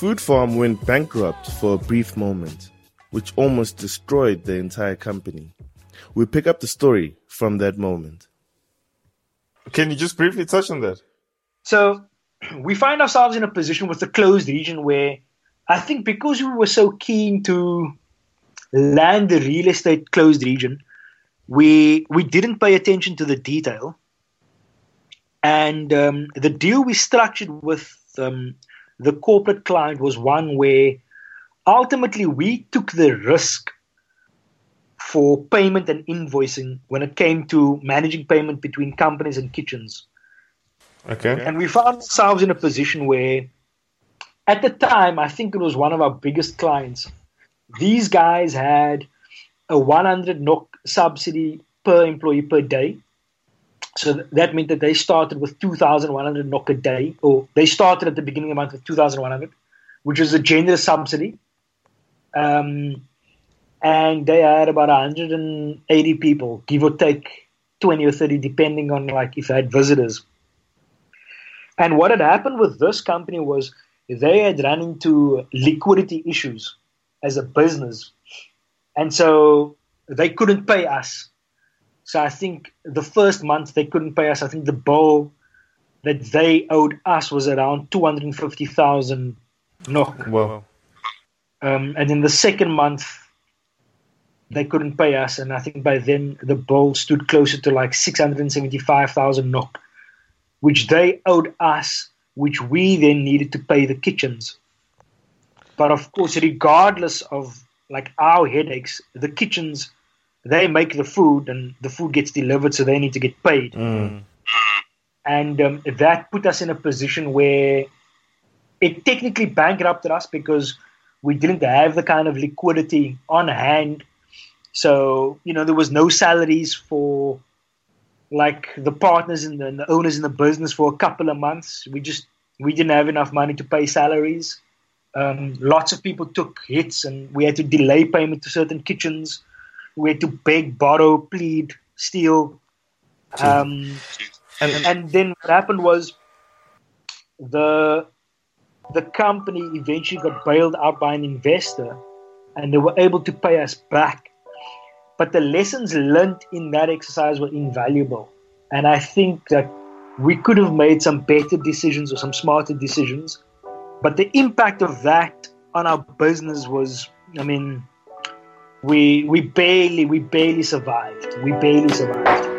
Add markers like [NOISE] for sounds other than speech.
Food Farm went bankrupt for a brief moment, which almost destroyed the entire company. We pick up the story from that moment. Can you just briefly touch on that? So [CLEARS THROAT] we find ourselves in a position with the closed region where I think because we were so keen to land the real estate closed region, we we didn't pay attention to the detail. And um, the deal we structured with um, the corporate client was one where ultimately we took the risk for payment and invoicing when it came to managing payment between companies and kitchens. Okay. And we found ourselves in a position where, at the time, I think it was one of our biggest clients. These guys had a 100 NOK subsidy per employee per day. So that meant that they started with 2,100 NOK a day, or they started at the beginning of the month with 2,100, which was a generous subsidy. Um, and they had about 180 people, give or take 20 or 30, depending on like if they had visitors. And what had happened with this company was they had run into liquidity issues as a business. And so they couldn't pay us. So I think the first month they couldn't pay us. I think the bill that they owed us was around 250,000 NOK. Well, Um, and in the second month, they couldn't pay us. And I think by then the bill stood closer to like 675,000 NOK, which they owed us, which we then needed to pay the kitchens. But of course, regardless of like our headaches, the kitchens, they make the food and the food gets delivered, so they need to get paid. And um, that put us in a position where it technically bankrupted us because we didn't have the kind of liquidity on hand. So, you know, there was no salaries for like the partners and the, and the owners in the business for a couple of months. We just we didn't have enough money to pay salaries. Um, lots of people took hits, and we had to delay payment to certain kitchens. We had to beg, borrow, plead, steal. Um, and, and then what happened was the the company eventually got bailed out by an investor, and they were able to pay us back. But the lessons learned in that exercise were invaluable, and I think that we could have made some better decisions or some smarter decisions. But the impact of that on our business was, I mean, we we barely we barely survived. We barely survived.